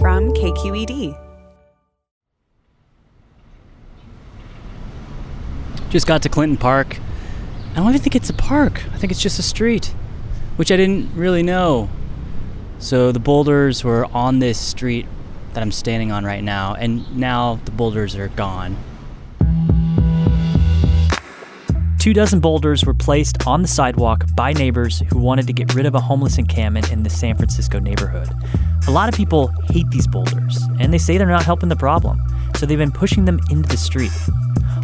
From KQED. Just got to Clinton Park. I don't even think it's a park. I think it's just a street, which I didn't really know. So the boulders were on this street that I'm standing on right now, and now the boulders are gone. Two dozen boulders were placed on the sidewalk by neighbors who wanted to get rid of a homeless encampment in the San Francisco neighborhood. A lot of people hate these boulders, and they say they're not helping the problem, so they've been pushing them into the street.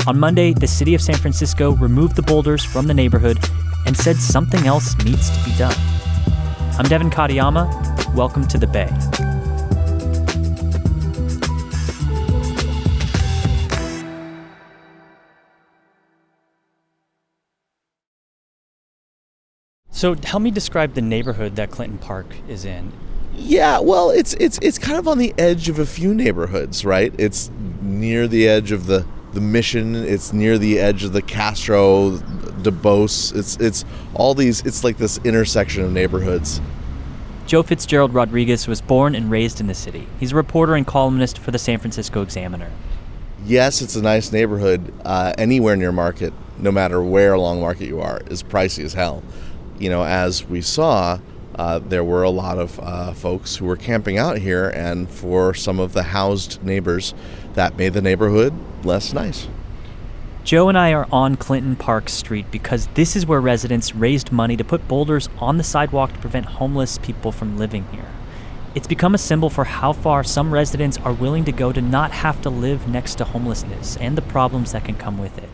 On Monday, the city of San Francisco removed the boulders from the neighborhood and said something else needs to be done. I'm Devin Katayama. Welcome to the Bay. So, help me describe the neighborhood that Clinton Park is in. Yeah, well, it's it's it's kind of on the edge of a few neighborhoods, right? It's near the edge of the the Mission. It's near the edge of the Castro, Duboce. It's it's all these. It's like this intersection of neighborhoods. Joe Fitzgerald Rodriguez was born and raised in the city. He's a reporter and columnist for the San Francisco Examiner. Yes, it's a nice neighborhood. Uh, anywhere near Market, no matter where along Market you are, is pricey as hell. You know, as we saw, uh, there were a lot of uh, folks who were camping out here, and for some of the housed neighbors, that made the neighborhood less nice. Joe and I are on Clinton Park Street because this is where residents raised money to put boulders on the sidewalk to prevent homeless people from living here. It's become a symbol for how far some residents are willing to go to not have to live next to homelessness and the problems that can come with it.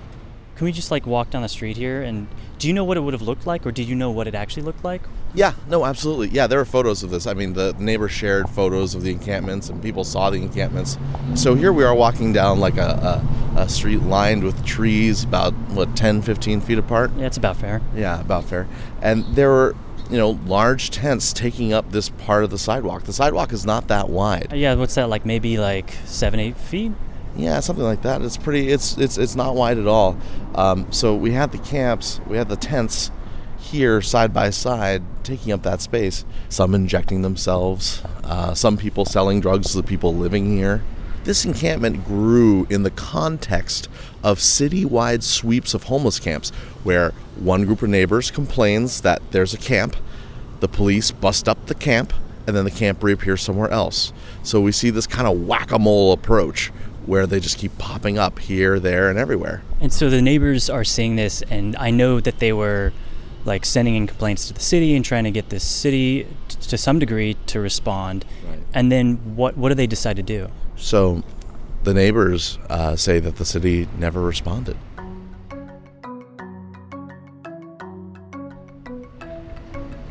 Can we just like walk down the street here and do you know what it would have looked like or did you know what it actually looked like? Yeah, no, absolutely. Yeah, there are photos of this. I mean, the neighbors shared photos of the encampments and people saw the encampments. So here we are walking down like a, a, a street lined with trees about, what, 10, 15 feet apart? Yeah, it's about fair. Yeah, about fair. And there were, you know, large tents taking up this part of the sidewalk. The sidewalk is not that wide. Yeah, what's that, like maybe like seven, eight feet? Yeah, something like that. It's pretty. It's it's it's not wide at all. Um, so we had the camps, we had the tents here side by side, taking up that space. Some injecting themselves, uh, some people selling drugs to the people living here. This encampment grew in the context of citywide sweeps of homeless camps, where one group of neighbors complains that there's a camp, the police bust up the camp, and then the camp reappears somewhere else. So we see this kind of whack a mole approach where they just keep popping up here, there, and everywhere. And so the neighbors are seeing this, and I know that they were like sending in complaints to the city and trying to get the city t- to some degree to respond. Right. And then what what do they decide to do? So the neighbors uh, say that the city never responded.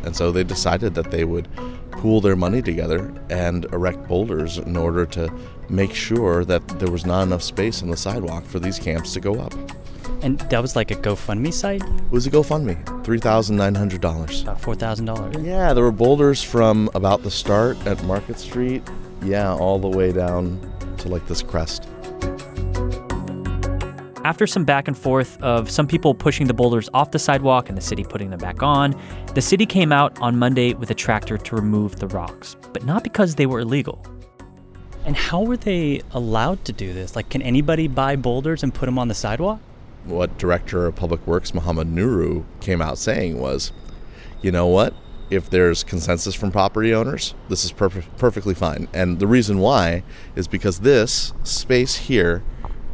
And so they decided that they would pool their money together and erect boulders in order to make sure that there was not enough space on the sidewalk for these camps to go up. And that was like a GoFundMe site? It was a GoFundMe, $3,900. About $4,000. Yeah, there were boulders from about the start at Market Street, yeah, all the way down to like this crest. After some back and forth of some people pushing the boulders off the sidewalk and the city putting them back on, the city came out on Monday with a tractor to remove the rocks, but not because they were illegal. And how were they allowed to do this? Like, can anybody buy boulders and put them on the sidewalk? What Director of Public Works Mohammed Nuru came out saying was, you know what? If there's consensus from property owners, this is perf- perfectly fine. And the reason why is because this space here,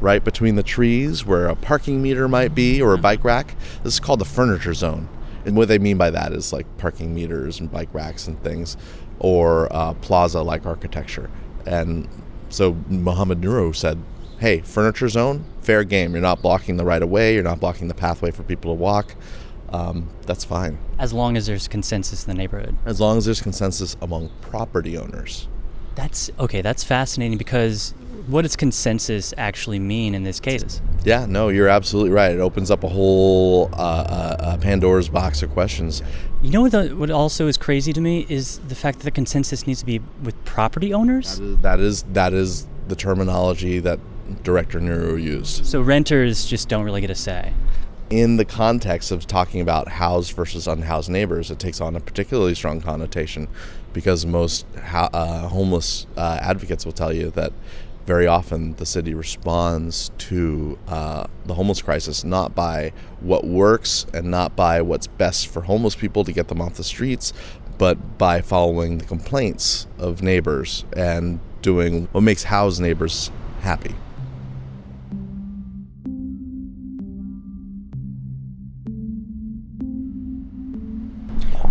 right between the trees where a parking meter might be or a bike rack, this is called the furniture zone. And what they mean by that is like parking meters and bike racks and things, or uh, plaza like architecture. And so Mohammed Nuru said, hey, furniture zone, fair game. You're not blocking the right of way, you're not blocking the pathway for people to walk. Um, that's fine. As long as there's consensus in the neighborhood. As long as there's consensus among property owners. That's okay, that's fascinating because what does consensus actually mean in this case? Yeah, no, you're absolutely right. It opens up a whole uh, uh, uh, Pandora's box of questions. You know what, the, what also is crazy to me is the fact that the consensus needs to be with property owners? That is that is, that is the terminology that Director Nuru used. So renters just don't really get a say. In the context of talking about housed versus unhoused neighbors, it takes on a particularly strong connotation because most uh, homeless uh, advocates will tell you that very often the city responds to uh, the homeless crisis not by what works and not by what's best for homeless people to get them off the streets, but by following the complaints of neighbors and doing what makes housed neighbors happy.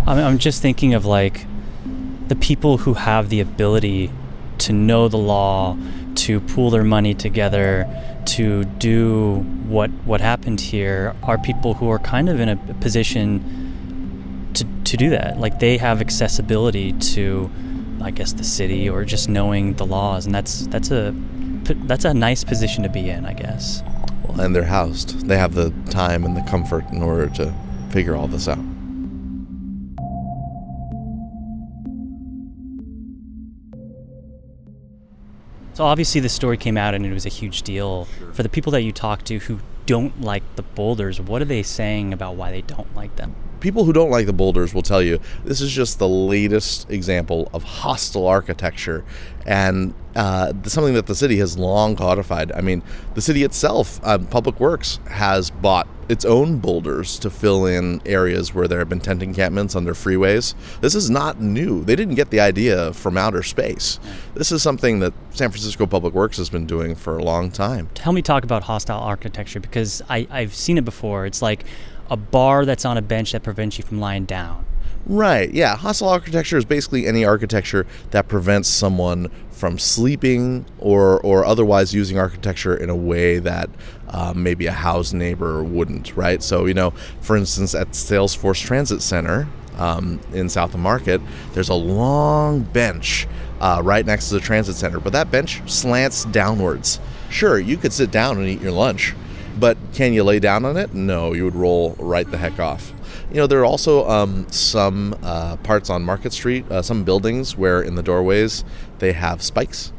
I'm just thinking of like the people who have the ability to know the law, to pool their money together, to do what what happened here are people who are kind of in a position to to do that. Like they have accessibility to I guess the city or just knowing the laws and that's that's a that's a nice position to be in, I guess. And they're housed. They have the time and the comfort in order to figure all this out. So obviously the story came out and it was a huge deal. Sure. For the people that you talk to who don't like the boulders, what are they saying about why they don't like them? People who don't like the boulders will tell you this is just the latest example of hostile architecture and uh, something that the city has long codified. I mean, the city itself, uh, Public Works, has bought its own boulders to fill in areas where there have been tent encampments under freeways. This is not new. They didn't get the idea from outer space. This is something that San Francisco Public Works has been doing for a long time. Tell me talk about hostile architecture because I, I've seen it before. It's like a bar that's on a bench that prevents you from lying down. Right, yeah. Hostile architecture is basically any architecture that prevents someone from sleeping or, or otherwise using architecture in a way that um, maybe a housed neighbor wouldn't, right? So, you know, for instance, at Salesforce Transit Center um, in South of Market, there's a long bench uh, right next to the transit center, but that bench slants downwards. Sure, you could sit down and eat your lunch, but can you lay down on it? No, you would roll right the heck off. You know, there are also um, some uh, parts on Market Street, uh, some buildings where in the doorways they have spikes.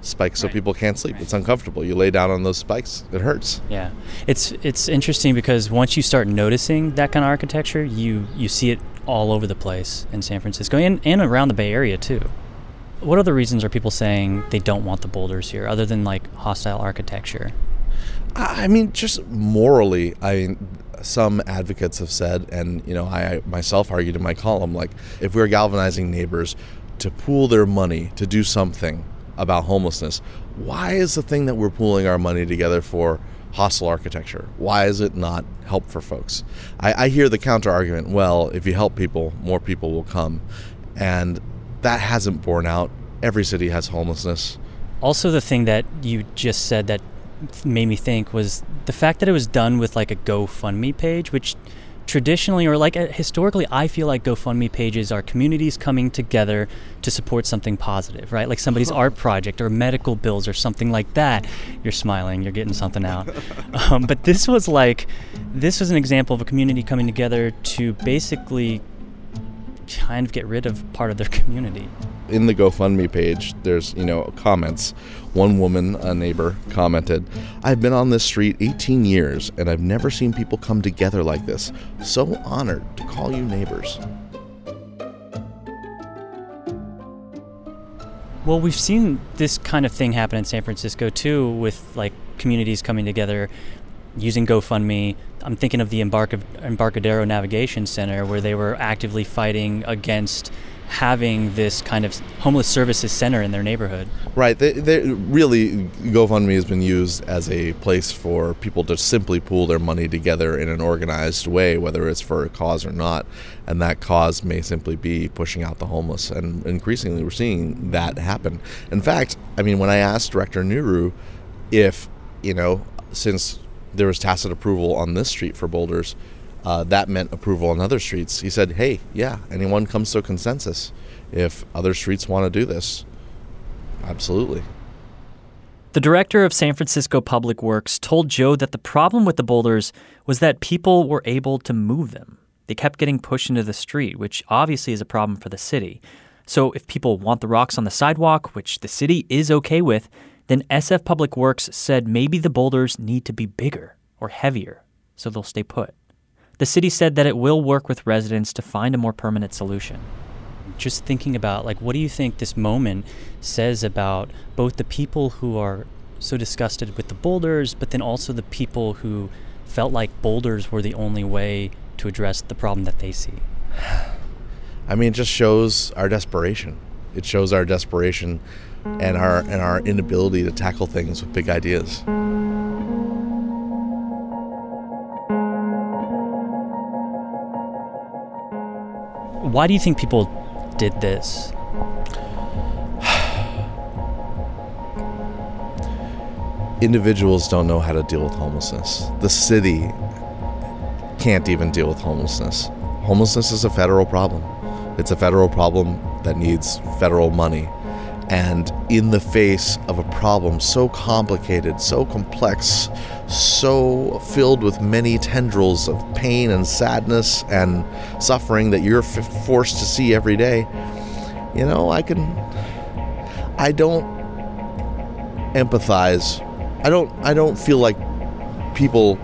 Spikes right. so people can't sleep. Right. It's uncomfortable. You lay down on those spikes, it hurts. Yeah, it's it's interesting because once you start noticing that kind of architecture, you you see it all over the place in San Francisco and, and around the Bay Area too. What other reasons are people saying they don't want the boulders here, other than like hostile architecture? I mean, just morally, I some advocates have said, and you know, I myself argued in my column, like if we're galvanizing neighbors to pool their money to do something about homelessness, why is the thing that we're pooling our money together for hostile architecture? Why is it not help for folks? I, I hear the counter argument, well, if you help people, more people will come, and that hasn't borne out. Every city has homelessness. Also, the thing that you just said that made me think was the fact that it was done with like a GoFundMe page, which traditionally or like uh, historically i feel like gofundme pages are communities coming together to support something positive right? Like somebody's art project or medical bills or something like that. You're smiling you're getting something out. Um, but this was like this was an example of a community coming together to basically kind of get rid of part of their community in the GoFundMe page, there's, you know, comments. One woman, a neighbor, commented, I've been on this street 18 years and I've never seen people come together like this. So honored to call you neighbors. Well, we've seen this kind of thing happen in San Francisco too, with like communities coming together using GoFundMe. I'm thinking of the Embarcadero Navigation Center where they were actively fighting against having this kind of homeless services center in their neighborhood. Right. They, they really GoFundMe has been used as a place for people to simply pool their money together in an organized way, whether it's for a cause or not. And that cause may simply be pushing out the homeless. And increasingly, we're seeing that happen. In fact, I mean, when I asked Director Nuru if, you know, since there was tacit approval on this street for boulders, uh, that meant approval on other streets. He said, hey, yeah, anyone comes to a consensus. If other streets want to do this, absolutely. The director of San Francisco Public Works told Joe that the problem with the boulders was that people were able to move them. They kept getting pushed into the street, which obviously is a problem for the city. So if people want the rocks on the sidewalk, which the city is okay with, then SF Public Works said maybe the boulders need to be bigger or heavier so they'll stay put. The city said that it will work with residents to find a more permanent solution. Just thinking about, like, what do you think this moment says about both the people who are so disgusted with the boulders, but then also the people who felt like boulders were the only way to address the problem that they see? I mean, it just shows our desperation. It shows our desperation and our and our inability to tackle things with big ideas. Why do you think people did this? Individuals don't know how to deal with homelessness. The city can't even deal with homelessness. Homelessness is a federal problem. It's a federal problem that needs federal money. And in the face of a problem so complicated, so complex, so filled with many tendrils of pain and sadness and suffering that you're f- forced to see every day, you know, I can. I don't empathize. I don't. I don't feel like people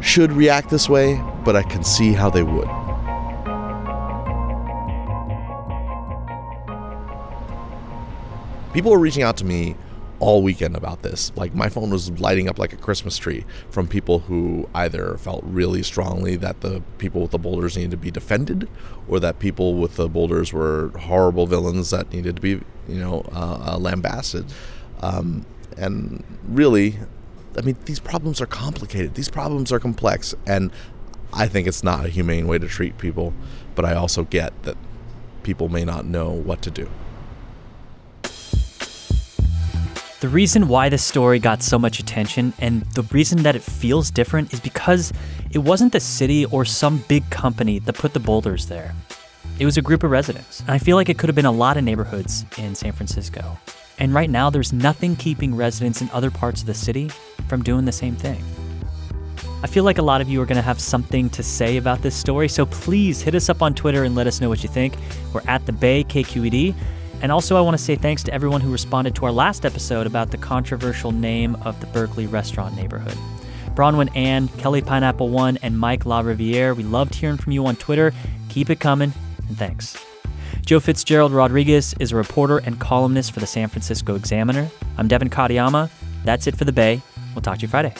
should react this way, but I can see how they would. People were reaching out to me all weekend about this. Like my phone was lighting up like a Christmas tree from people who either felt really strongly that the people with the boulders needed to be defended, or that people with the boulders were horrible villains that needed to be, you know, uh, uh, lambasted. Um, and really, I mean, these problems are complicated. These problems are complex, and I think it's not a humane way to treat people. But I also get that people may not know what to do. The reason why this story got so much attention and the reason that it feels different is because it wasn't the city or some big company that put the boulders there. It was a group of residents. And I feel like it could have been a lot of neighborhoods in San Francisco. And right now, there's nothing keeping residents in other parts of the city from doing the same thing. I feel like a lot of you are going to have something to say about this story, so please hit us up on Twitter and let us know what you think. We're at the Bay KQED. And also, I want to say thanks to everyone who responded to our last episode about the controversial name of the Berkeley restaurant neighborhood. Bronwyn Ann, Kelly Pineapple One, and Mike La Riviere, we loved hearing from you on Twitter. Keep it coming, and thanks. Joe Fitzgerald Rodriguez is a reporter and columnist for the San Francisco Examiner. I'm Devin Katayama. That's it for the Bay. We'll talk to you Friday.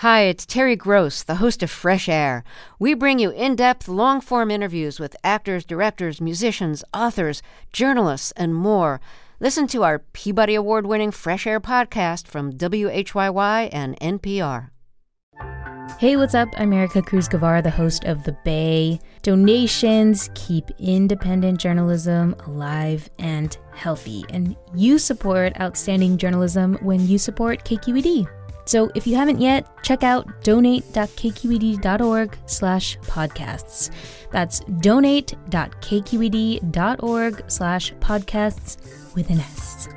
Hi, it's Terry Gross, the host of Fresh Air. We bring you in depth, long form interviews with actors, directors, musicians, authors, journalists, and more. Listen to our Peabody Award winning Fresh Air podcast from WHYY and NPR. Hey, what's up? I'm Erica Cruz Guevara, the host of The Bay. Donations keep independent journalism alive and healthy, and you support outstanding journalism when you support KQED. So if you haven't yet, check out donate.kqed.org slash podcasts. That's donate.kqed.org slash podcasts with an S.